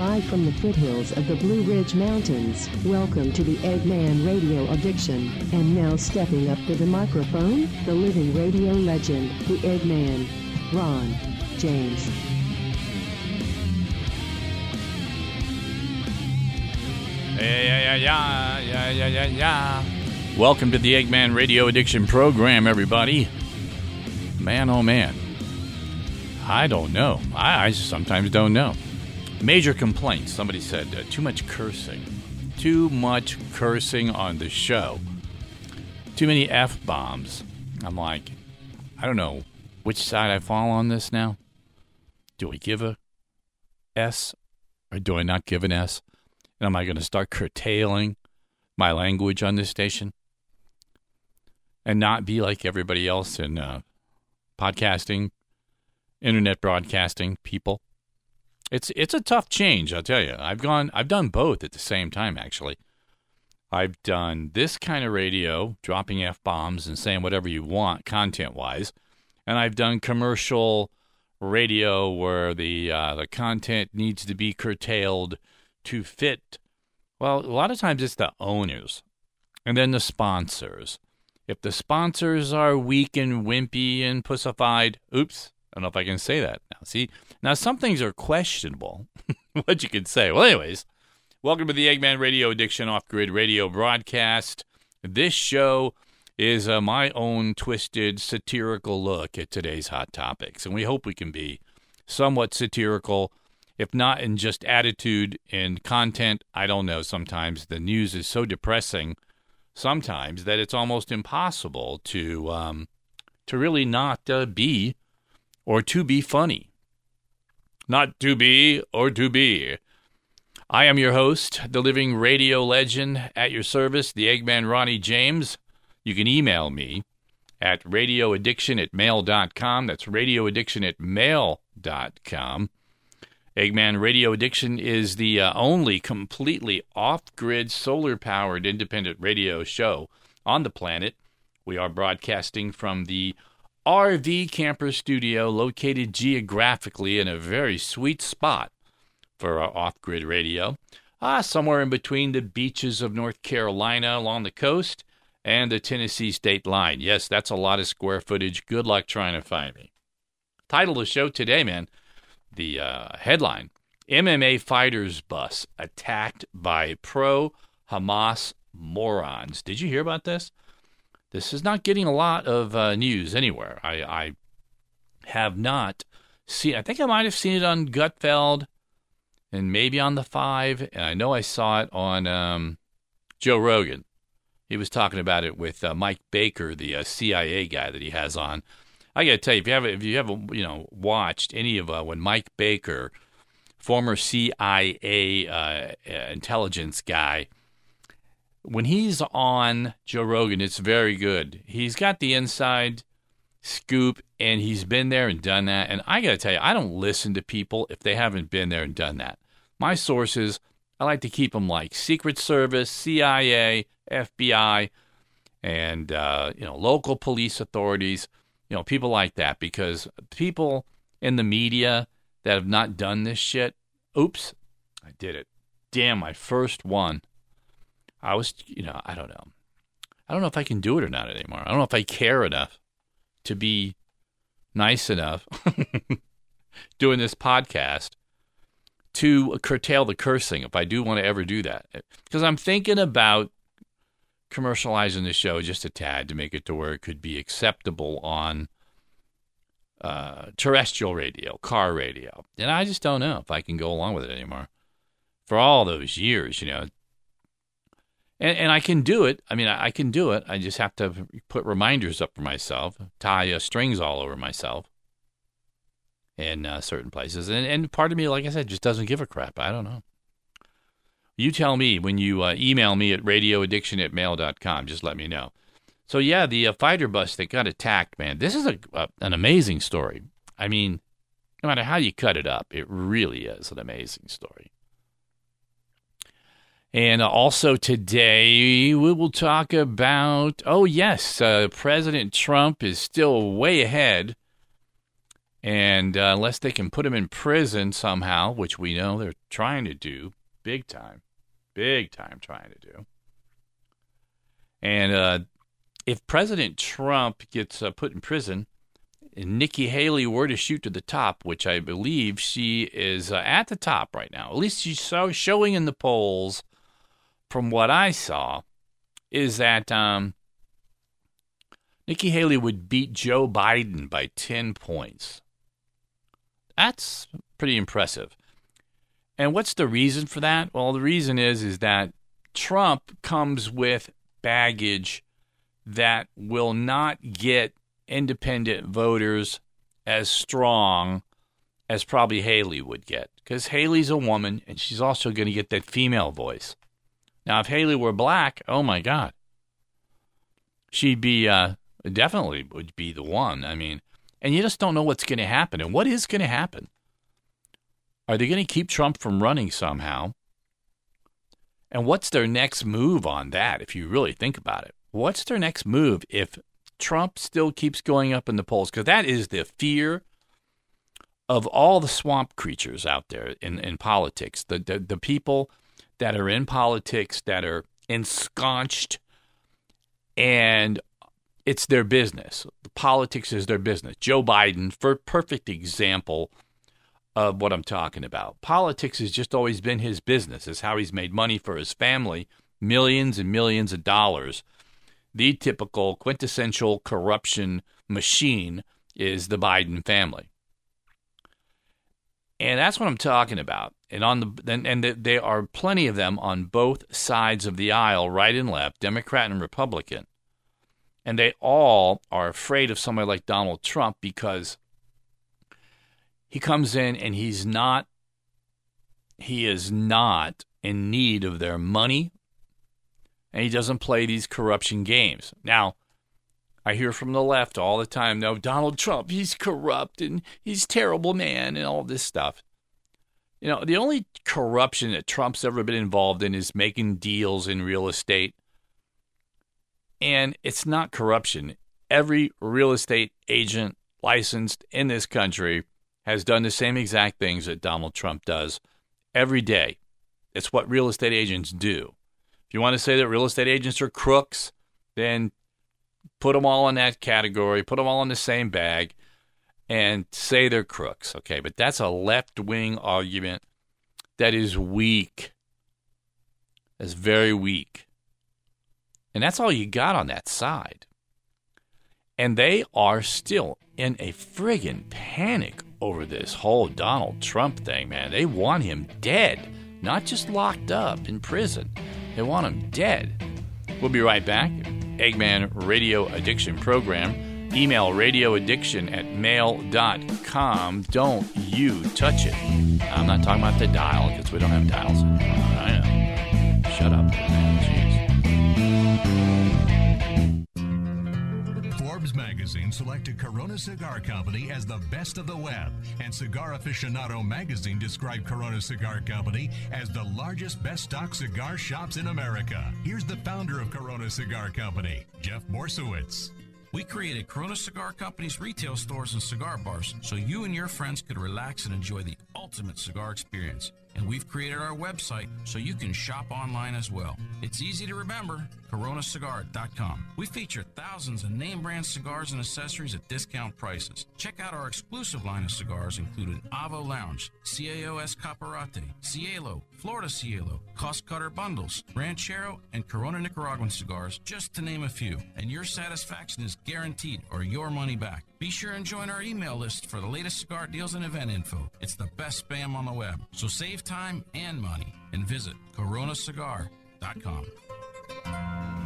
Live from the foothills of the Blue Ridge Mountains, welcome to the Eggman Radio Addiction. And now stepping up to the microphone, the living radio legend, the Eggman, Ron James. Yeah, yeah, yeah, yeah, yeah, yeah, yeah. Welcome to the Eggman Radio Addiction Program, everybody. Man, oh man. I don't know. I, I sometimes don't know. Major complaints. Somebody said uh, too much cursing. Too much cursing on the show. Too many F bombs. I'm like, I don't know which side I fall on this now. Do I give a S or do I not give an S? And am I going to start curtailing my language on this station and not be like everybody else in uh, podcasting, internet broadcasting people? It's it's a tough change, I'll tell you. I've gone I've done both at the same time actually. I've done this kind of radio, dropping F bombs and saying whatever you want content wise. And I've done commercial radio where the uh, the content needs to be curtailed to fit. Well, a lot of times it's the owners and then the sponsors. If the sponsors are weak and wimpy and pussified, oops, I don't know if I can say that now. See, now some things are questionable. what you can say. Well, anyways, welcome to the Eggman Radio Addiction Off Grid Radio broadcast. This show is uh, my own twisted satirical look at today's hot topics, and we hope we can be somewhat satirical if not in just attitude and content, I don't know. Sometimes the news is so depressing, sometimes that it's almost impossible to um, to really not uh, be or to be funny, not to be or to be. I am your host, the living radio legend at your service, the Eggman Ronnie James. You can email me at radioaddiction at mail.com. That's radioaddiction at mail.com. Eggman Radio Addiction is the uh, only completely off grid, solar powered independent radio show on the planet. We are broadcasting from the RV Camper Studio, located geographically in a very sweet spot for our off grid radio, uh, somewhere in between the beaches of North Carolina along the coast and the Tennessee state line. Yes, that's a lot of square footage. Good luck trying to find me. Title of the show today, man the uh, headline MMA fighters bus attacked by pro Hamas morons. Did you hear about this? This is not getting a lot of uh, news anywhere. I, I, have not seen. I think I might have seen it on Gutfeld and maybe on the Five, and I know I saw it on um, Joe Rogan. He was talking about it with uh, Mike Baker, the uh, CIA guy that he has on. I got to tell you, if you have if you have you know watched any of uh, when Mike Baker, former CIA uh, intelligence guy, when he's on Joe Rogan, it's very good. He's got the inside scoop, and he's been there and done that. And I got to tell you, I don't listen to people if they haven't been there and done that. My sources, I like to keep them like Secret Service, CIA, FBI, and uh, you know local police authorities you know, people like that because people in the media that have not done this shit, oops, I did it. Damn, my first one. I was, you know, I don't know. I don't know if I can do it or not anymore. I don't know if I care enough to be nice enough doing this podcast to curtail the cursing if I do want to ever do that. Because I'm thinking about commercializing the show just a tad to make it to where it could be acceptable on uh, terrestrial radio, car radio. And I just don't know if I can go along with it anymore. For all those years, you know. And, and I can do it. I mean, I, I can do it. I just have to put reminders up for myself, tie uh, strings all over myself in uh, certain places. And, and part of me, like I said, just doesn't give a crap. I don't know. You tell me when you uh, email me at radioaddiction at mail.com. Just let me know. So, yeah, the uh, fighter bus that got attacked, man, this is a, a, an amazing story. I mean, no matter how you cut it up, it really is an amazing story. And also today, we will talk about oh, yes, uh, President Trump is still way ahead And uh, unless they can put him in prison somehow, which we know they're trying to do, big time, big time trying to do. And uh, if President Trump gets uh, put in prison, and Nikki Haley were to shoot to the top, which I believe she is uh, at the top right now, at least she's so showing in the polls from what I saw, is that um, Nikki Haley would beat Joe Biden by 10 points. That's pretty impressive. And what's the reason for that? Well, the reason is is that Trump comes with baggage that will not get independent voters as strong as probably Haley would get. Because Haley's a woman and she's also going to get that female voice. Now, if Haley were black, oh my God, she'd be uh, definitely would be the one. I mean, and you just don't know what's going to happen. And what is going to happen? Are they going to keep Trump from running somehow? And what's their next move on that, if you really think about it? What's their next move if Trump still keeps going up in the polls? Because that is the fear of all the swamp creatures out there in, in politics, the, the, the people that are in politics that are ensconced and it's their business. Politics is their business. Joe Biden, for perfect example of what I'm talking about. Politics has just always been his business. Is how he's made money for his family, millions and millions of dollars. The typical quintessential corruption machine is the Biden family. And that's what I'm talking about. And on the and, there are plenty of them on both sides of the aisle, right and left, Democrat and Republican. And they all are afraid of somebody like Donald Trump because he comes in and he's not he is not in need of their money and he doesn't play these corruption games. Now, I hear from the left all the time, no, Donald Trump, he's corrupt and he's terrible man and all this stuff. You know, the only corruption that Trump's ever been involved in is making deals in real estate. And it's not corruption. Every real estate agent licensed in this country has done the same exact things that Donald Trump does every day. It's what real estate agents do. If you want to say that real estate agents are crooks, then put them all in that category, put them all in the same bag, and say they're crooks. Okay, but that's a left wing argument that is weak. That's very weak. And that's all you got on that side. And they are still in a friggin' panic over this whole Donald Trump thing, man. They want him dead, not just locked up in prison. They want him dead. We'll be right back. Eggman Radio Addiction Program. Email radioaddiction at mail.com. Don't you touch it. I'm not talking about the dial because we don't have dials. Uh, I know. Shut up. Magazine selected Corona Cigar Company as the best of the web, and Cigar Aficionado magazine described Corona Cigar Company as the largest best stock cigar shops in America. Here's the founder of Corona Cigar Company, Jeff Borysiewicz. We created Corona Cigar Company's retail stores and cigar bars so you and your friends could relax and enjoy the ultimate cigar experience. And we've created our website so you can shop online as well. It's easy to remember coronacigar.com. We feature thousands of name brand cigars and accessories at discount prices. Check out our exclusive line of cigars, including Avo Lounge, CAO Escaparate, Cielo, Florida Cielo, Cost Cutter Bundles, Ranchero, and Corona Nicaraguan cigars, just to name a few. And your satisfaction is guaranteed or your money back. Be sure and join our email list for the latest cigar deals and event info. It's the best spam on the web. So save time and money and visit coronacigar.com.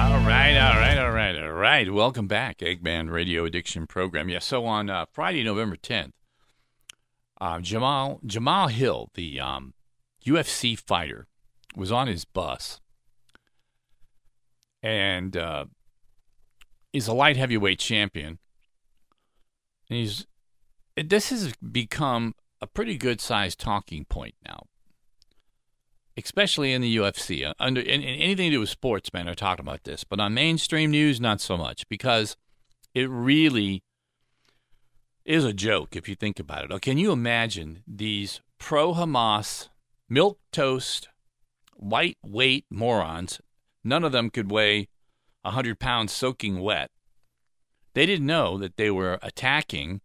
All right, all right, all right, all right. Welcome back, Eggman Radio Addiction Program. Yeah, so on uh, Friday, November 10th, uh, Jamal Jamal Hill, the um, UFC fighter, was on his bus, and uh, he's a light heavyweight champion. And he's this has become a pretty good sized talking point now. Especially in the UFC, uh, under in, in anything to do with sports, men are talking about this, but on mainstream news, not so much because it really is a joke if you think about it. Can you imagine these pro Hamas, milk toast, lightweight morons? None of them could weigh 100 pounds soaking wet. They didn't know that they were attacking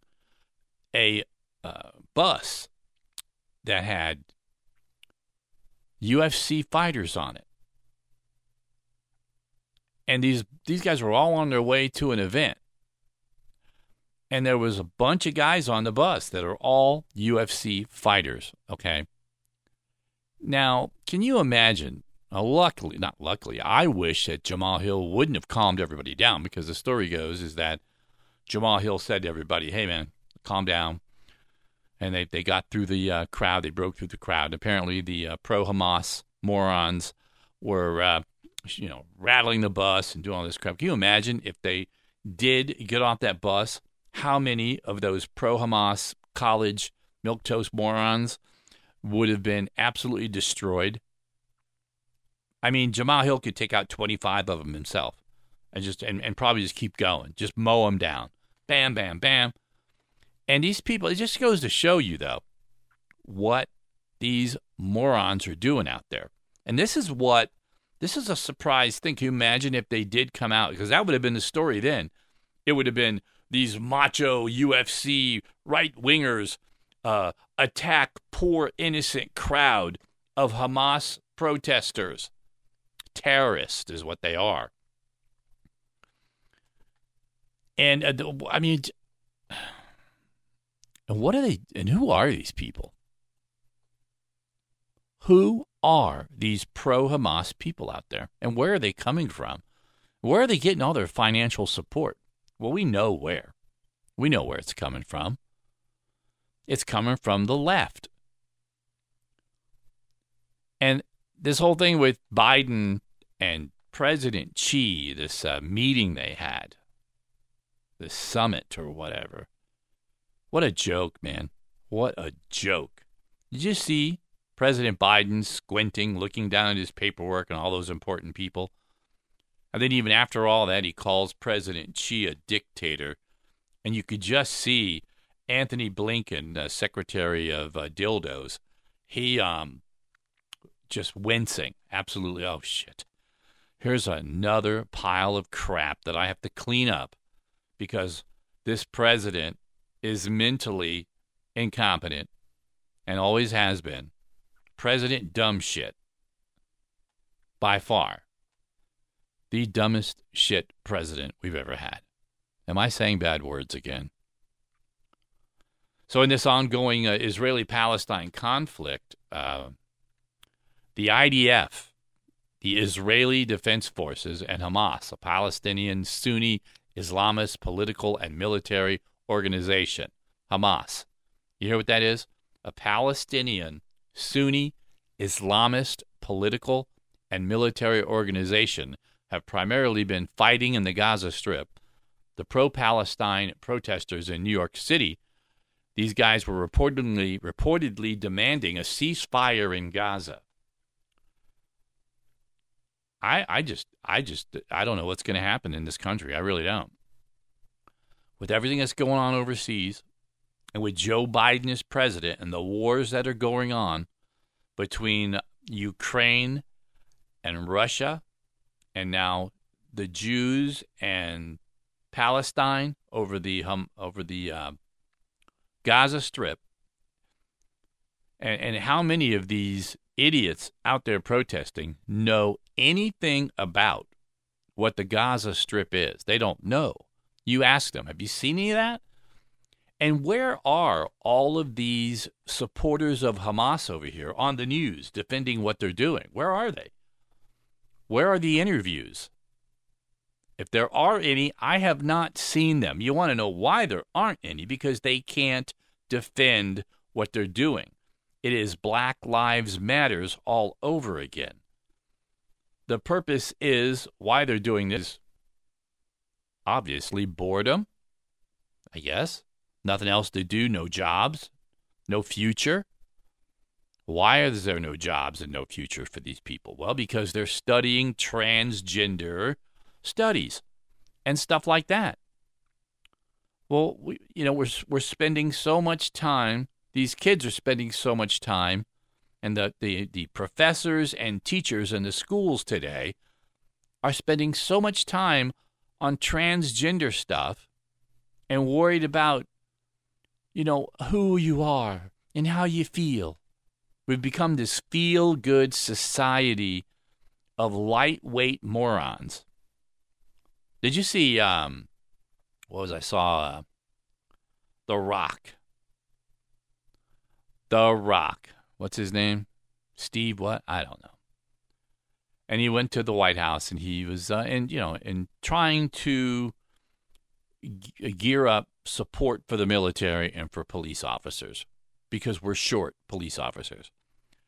a uh, bus that had UFC fighters on it. And these these guys were all on their way to an event. And there was a bunch of guys on the bus that are all UFC fighters, okay? Now, can you imagine? Uh, luckily, not luckily, I wish that Jamal Hill wouldn't have calmed everybody down because the story goes is that Jamal Hill said to everybody, "Hey man, calm down and they, they got through the uh, crowd. They broke through the crowd. Apparently, the uh, pro Hamas morons were, uh, you know, rattling the bus and doing all this crap. Can you imagine if they did get off that bus? How many of those pro Hamas college milk toast morons would have been absolutely destroyed? I mean, Jamal Hill could take out 25 of them himself and just and, and probably just keep going, just mow them down. Bam, bam, bam. And these people, it just goes to show you, though, what these morons are doing out there. And this is what, this is a surprise thing. Can you imagine if they did come out? Because that would have been the story then. It would have been these macho UFC right wingers uh, attack poor innocent crowd of Hamas protesters. Terrorists is what they are. And uh, I mean, and what are they and who are these people? Who are these pro Hamas people out there? And where are they coming from? Where are they getting all their financial support? Well, we know where. We know where it's coming from. It's coming from the left. And this whole thing with Biden and President Xi, this uh, meeting they had, this summit or whatever, what a joke, man. What a joke. Did you see President Biden squinting, looking down at his paperwork and all those important people? And then, even after all that, he calls President Xi a dictator. And you could just see Antony Blinken, uh, Secretary of uh, Dildos, he um, just wincing. Absolutely. Oh, shit. Here's another pile of crap that I have to clean up because this president is mentally incompetent and always has been. President dumb shit. By far. The dumbest shit president we've ever had. Am I saying bad words again? So, in this ongoing uh, Israeli Palestine conflict, uh, the IDF, the Israeli Defense Forces, and Hamas, a Palestinian Sunni Islamist political and military organization, Hamas. You hear what that is? A Palestinian Sunni Islamist political and military organization have primarily been fighting in the Gaza Strip. The pro Palestine protesters in New York City, these guys were reportedly, reportedly demanding a ceasefire in Gaza. I, I just I just I don't know what's going to happen in this country. I really don't with everything that's going on overseas and with Joe Biden as president and the wars that are going on between Ukraine and Russia and now the Jews and Palestine over the um, over the uh, Gaza Strip, and, and how many of these idiots out there protesting know anything about what the Gaza Strip is? They don't know. You ask them, have you seen any of that? And where are all of these supporters of Hamas over here on the news defending what they're doing? Where are they? Where are the interviews? If there are any, I have not seen them. You want to know why there aren't any? Because they can't defend what they're doing. It is Black Lives Matters all over again. The purpose is why they're doing this obviously boredom, I guess. Nothing else to do, no jobs, no future. Why is there no jobs and no future for these people? Well, because they're studying transgender studies and stuff like that. Well, we, you know, we're we're spending so much time. These kids are spending so much time, and the the the professors and teachers in the schools today are spending so much time on transgender stuff and worried about, you know, who you are and how you feel. We've become this feel good society of lightweight morons. Did you see, um, what was I saw? Uh, the Rock. The Rock. What's his name? Steve, what? I don't know. And he went to the White House and he was, uh, and you know, and trying to gear up support for the military and for police officers because we're short police officers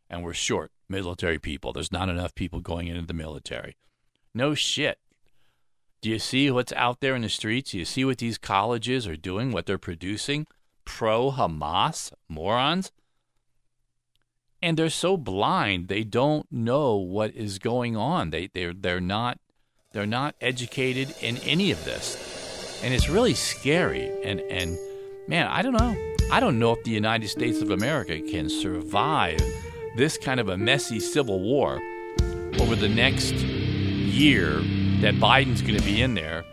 and we're short military people. There's not enough people going into the military. No shit. Do you see what's out there in the streets? Do you see what these colleges are doing, what they're producing? Pro Hamas morons. And they're so blind, they don't know what is going on. They they're they're not they're not educated in any of this. And it's really scary. And and man, I don't know. I don't know if the United States of America can survive this kind of a messy civil war over the next year that Biden's going to be in there.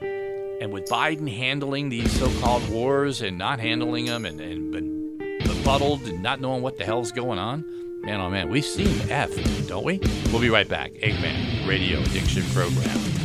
And with Biden handling these so called wars and not handling them and, and been befuddled and not knowing what the hell's going on, man, oh man, we've seen F, don't we? We'll be right back. Eggman Radio Addiction Program.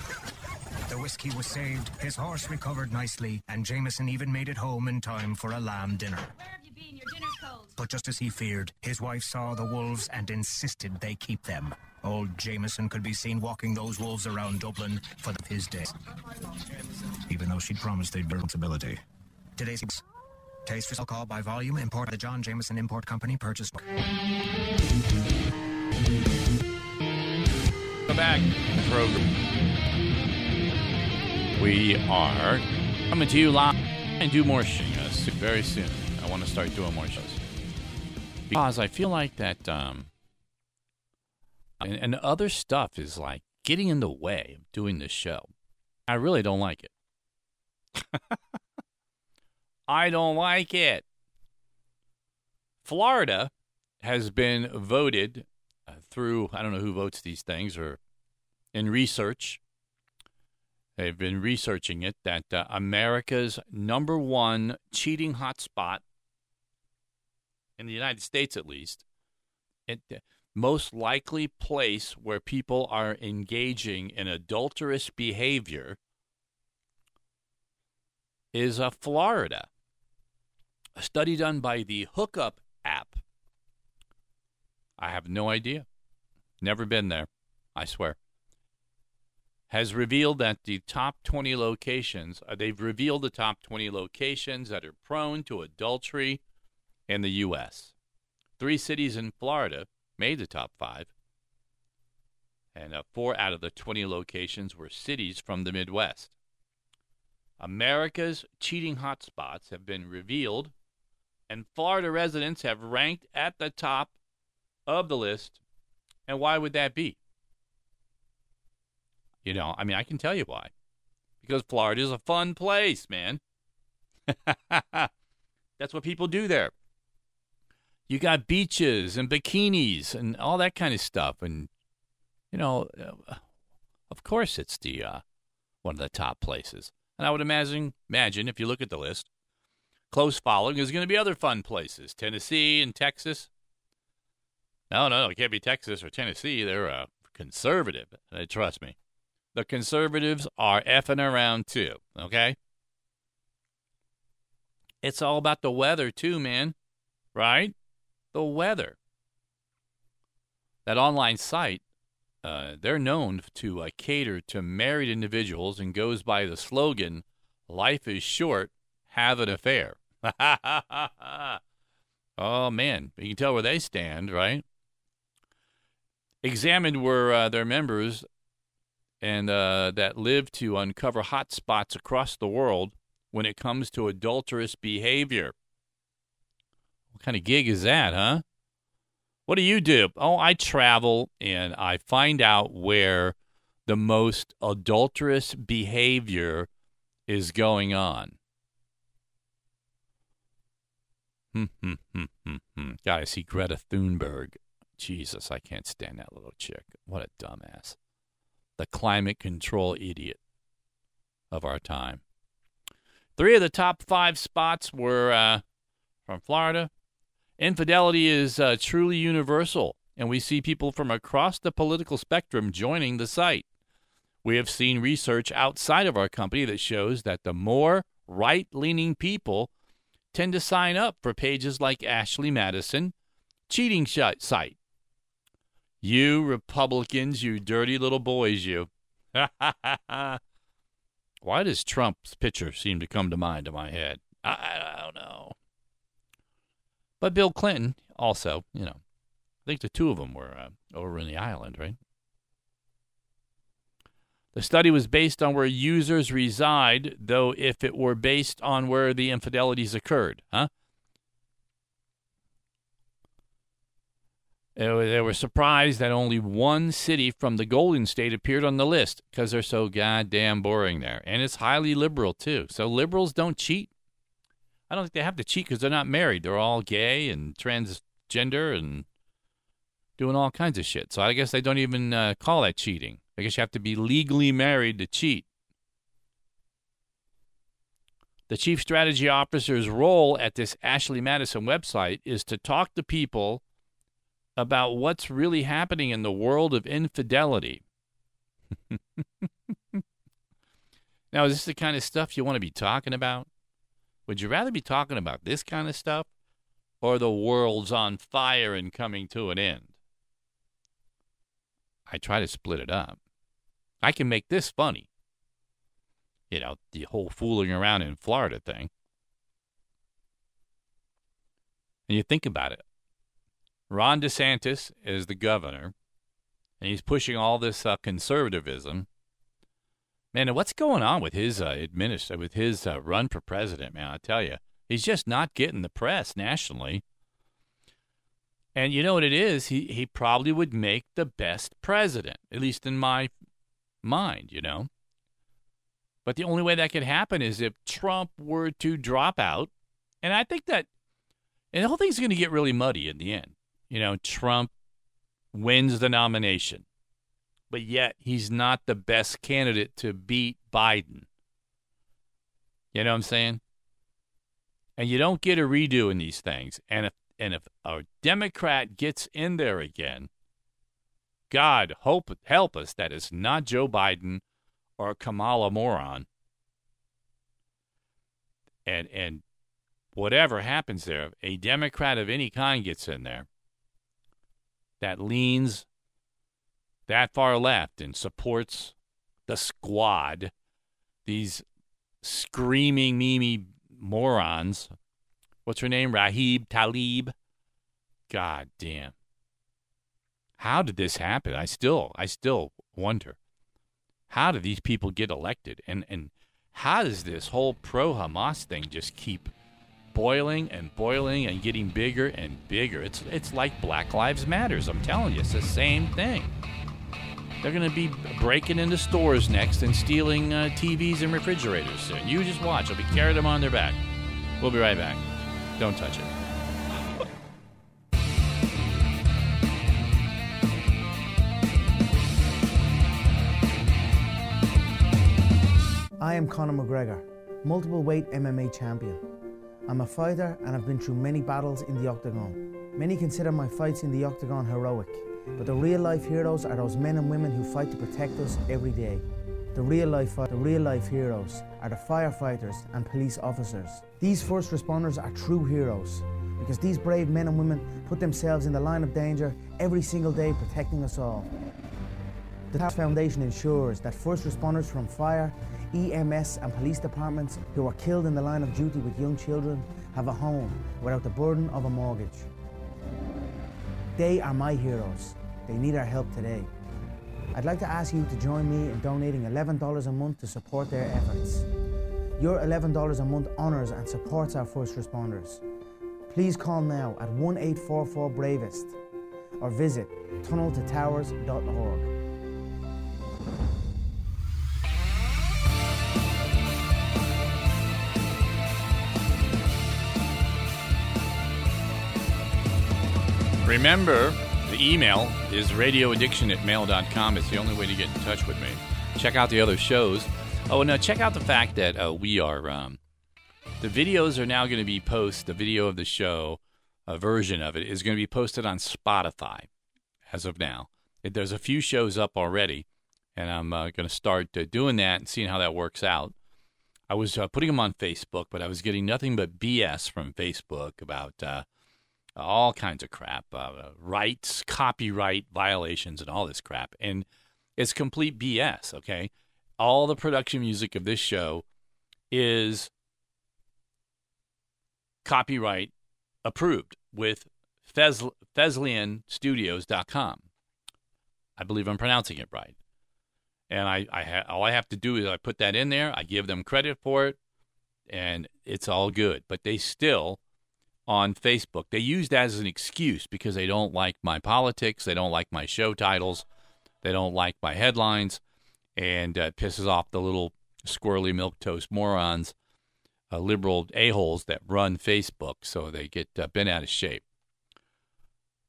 The whiskey was saved, his horse recovered nicely, and Jameson even made it home in time for a lamb dinner. Where have you been? Your dinner's cold. But just as he feared, his wife saw the wolves and insisted they keep them. Old Jameson could be seen walking those wolves around Dublin for his days. Even though she'd promised they'd be responsibility. Today's Taste for alcohol by volume, import by the John Jameson Import Company, purchased. Come back. Program. We are coming to you live and do more shows very soon. I want to start doing more shows because I feel like that, um, and, and other stuff is like getting in the way of doing this show. I really don't like it. I don't like it. Florida has been voted uh, through, I don't know who votes these things or in research They've been researching it that uh, America's number one cheating hotspot in the United States, at least, it, most likely place where people are engaging in adulterous behavior is uh, Florida. A study done by the Hookup app. I have no idea. Never been there. I swear has revealed that the top 20 locations, uh, they've revealed the top 20 locations that are prone to adultery in the U.S. Three cities in Florida made the top five, and uh, four out of the 20 locations were cities from the Midwest. America's cheating hotspots have been revealed, and Florida residents have ranked at the top of the list. And why would that be? You know, I mean, I can tell you why. Because Florida is a fun place, man. That's what people do there. You got beaches and bikinis and all that kind of stuff. And, you know, uh, of course it's the uh, one of the top places. And I would imagine, imagine if you look at the list, close following is going to be other fun places, Tennessee and Texas. No, no, it can't be Texas or Tennessee. They're uh, conservative. Uh, trust me. The conservatives are effing around too, okay? It's all about the weather, too, man. Right? The weather. That online site, uh, they're known to uh, cater to married individuals and goes by the slogan, Life is short, have an affair. oh, man. You can tell where they stand, right? Examined were uh, their members and uh, that live to uncover hot spots across the world when it comes to adulterous behavior. What kind of gig is that, huh? What do you do? Oh, I travel and I find out where the most adulterous behavior is going on. Hmm, hmm, hmm, hmm, hmm. Gotta see Greta Thunberg. Jesus, I can't stand that little chick. What a dumbass. The climate control idiot of our time. Three of the top five spots were uh, from Florida. Infidelity is uh, truly universal, and we see people from across the political spectrum joining the site. We have seen research outside of our company that shows that the more right leaning people tend to sign up for pages like Ashley Madison, cheating site. You Republicans, you dirty little boys, you. Why does Trump's picture seem to come to mind in my head? I, I don't know. But Bill Clinton also, you know, I think the two of them were uh, over in the island, right? The study was based on where users reside, though if it were based on where the infidelities occurred, huh? They were surprised that only one city from the Golden State appeared on the list because they're so goddamn boring there. And it's highly liberal, too. So liberals don't cheat. I don't think they have to cheat because they're not married. They're all gay and transgender and doing all kinds of shit. So I guess they don't even uh, call that cheating. I guess you have to be legally married to cheat. The chief strategy officer's role at this Ashley Madison website is to talk to people about what's really happening in the world of infidelity. now, is this the kind of stuff you want to be talking about? Would you rather be talking about this kind of stuff or the world's on fire and coming to an end? I try to split it up. I can make this funny. You know, the whole fooling around in Florida thing. And you think about it. Ron DeSantis is the governor, and he's pushing all this uh, conservatism. Man, what's going on with his uh, administ- with his uh, run for president? Man, I tell you, he's just not getting the press nationally. And you know what it is? He he probably would make the best president, at least in my mind. You know. But the only way that could happen is if Trump were to drop out, and I think that, and the whole thing's going to get really muddy in the end you know, Trump wins the nomination, but yet he's not the best candidate to beat Biden. You know what I'm saying? And you don't get a redo in these things. And if and if a Democrat gets in there again, God hope help us that it's not Joe Biden or Kamala moron. And and whatever happens there, a Democrat of any kind gets in there that leans that far left and supports the squad, these screaming Mimi morons. What's her name? Rahib Talib. God damn. How did this happen? I still I still wonder. How do these people get elected? And and how does this whole pro Hamas thing just keep boiling and boiling and getting bigger and bigger. It's it's like Black Lives Matters. I'm telling you, it's the same thing. They're going to be breaking into stores next and stealing uh, TVs and refrigerators soon. You just watch. They'll be carrying them on their back. We'll be right back. Don't touch it. I am Conor McGregor, multiple weight MMA champion. I'm a fighter and I've been through many battles in the octagon. Many consider my fights in the octagon heroic, but the real life heroes are those men and women who fight to protect us every day. The real life, the real life heroes are the firefighters and police officers. These first responders are true heroes because these brave men and women put themselves in the line of danger every single day protecting us all. The TAPS Foundation ensures that first responders from fire, EMS and police departments who are killed in the line of duty with young children have a home without the burden of a mortgage. They are my heroes. They need our help today. I'd like to ask you to join me in donating $11 a month to support their efforts. Your $11 a month honours and supports our first responders. Please call now at 1 844 Bravest or visit tunneltotowers.org. Remember, the email is radioaddiction at mail.com. It's the only way to get in touch with me. Check out the other shows. Oh, no, check out the fact that uh, we are, um, the videos are now going to be posted, the video of the show, a version of it, is going to be posted on Spotify as of now. It, there's a few shows up already, and I'm uh, going to start uh, doing that and seeing how that works out. I was uh, putting them on Facebook, but I was getting nothing but BS from Facebook about uh, all kinds of crap, uh, rights, copyright violations, and all this crap. And it's complete BS, okay? All the production music of this show is copyright approved with Fez- FesliyanStudios.com. I believe I'm pronouncing it right. And I, I ha- all I have to do is I put that in there, I give them credit for it, and it's all good. But they still on Facebook. They use that as an excuse because they don't like my politics, they don't like my show titles, they don't like my headlines, and uh, pisses off the little squirrely milk toast morons, uh, liberal a holes that run Facebook, so they get uh, bent out of shape.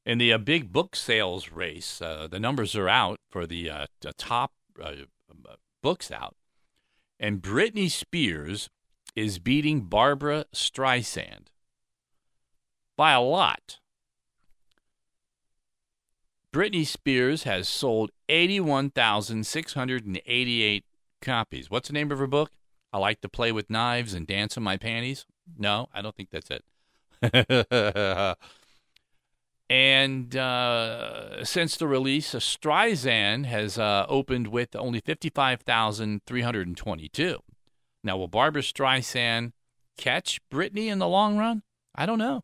In the uh, big book sales race, uh, the numbers are out for the, uh, the top books out, and Britney Spears is beating Barbra Streisand by a lot. Britney Spears has sold 81,688 copies. What's the name of her book? I like to play with knives and dance in my panties. No, I don't think that's it. and uh, since the release, Streisand has uh, opened with only 55,322. Now, will Barbra Streisand catch Britney in the long run? I don't know.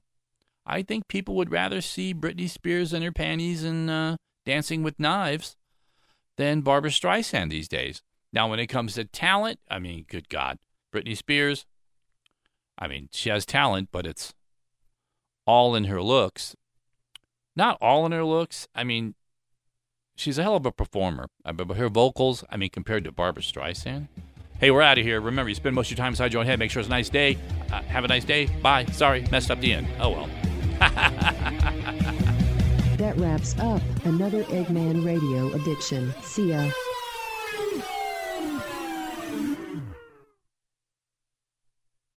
I think people would rather see Britney Spears in her panties and uh, dancing with knives than Barbra Streisand these days. Now, when it comes to talent, I mean, good God, Britney Spears, I mean, she has talent, but it's all in her looks. Not all in her looks. I mean, she's a hell of a performer. But her vocals, I mean, compared to Barbra Streisand. Hey, we're out of here. Remember, you spend most of your time inside your own head. Make sure it's a nice day. Uh, have a nice day. Bye. Sorry, messed up the end. Oh well. That wraps up another Eggman Radio addiction. See ya.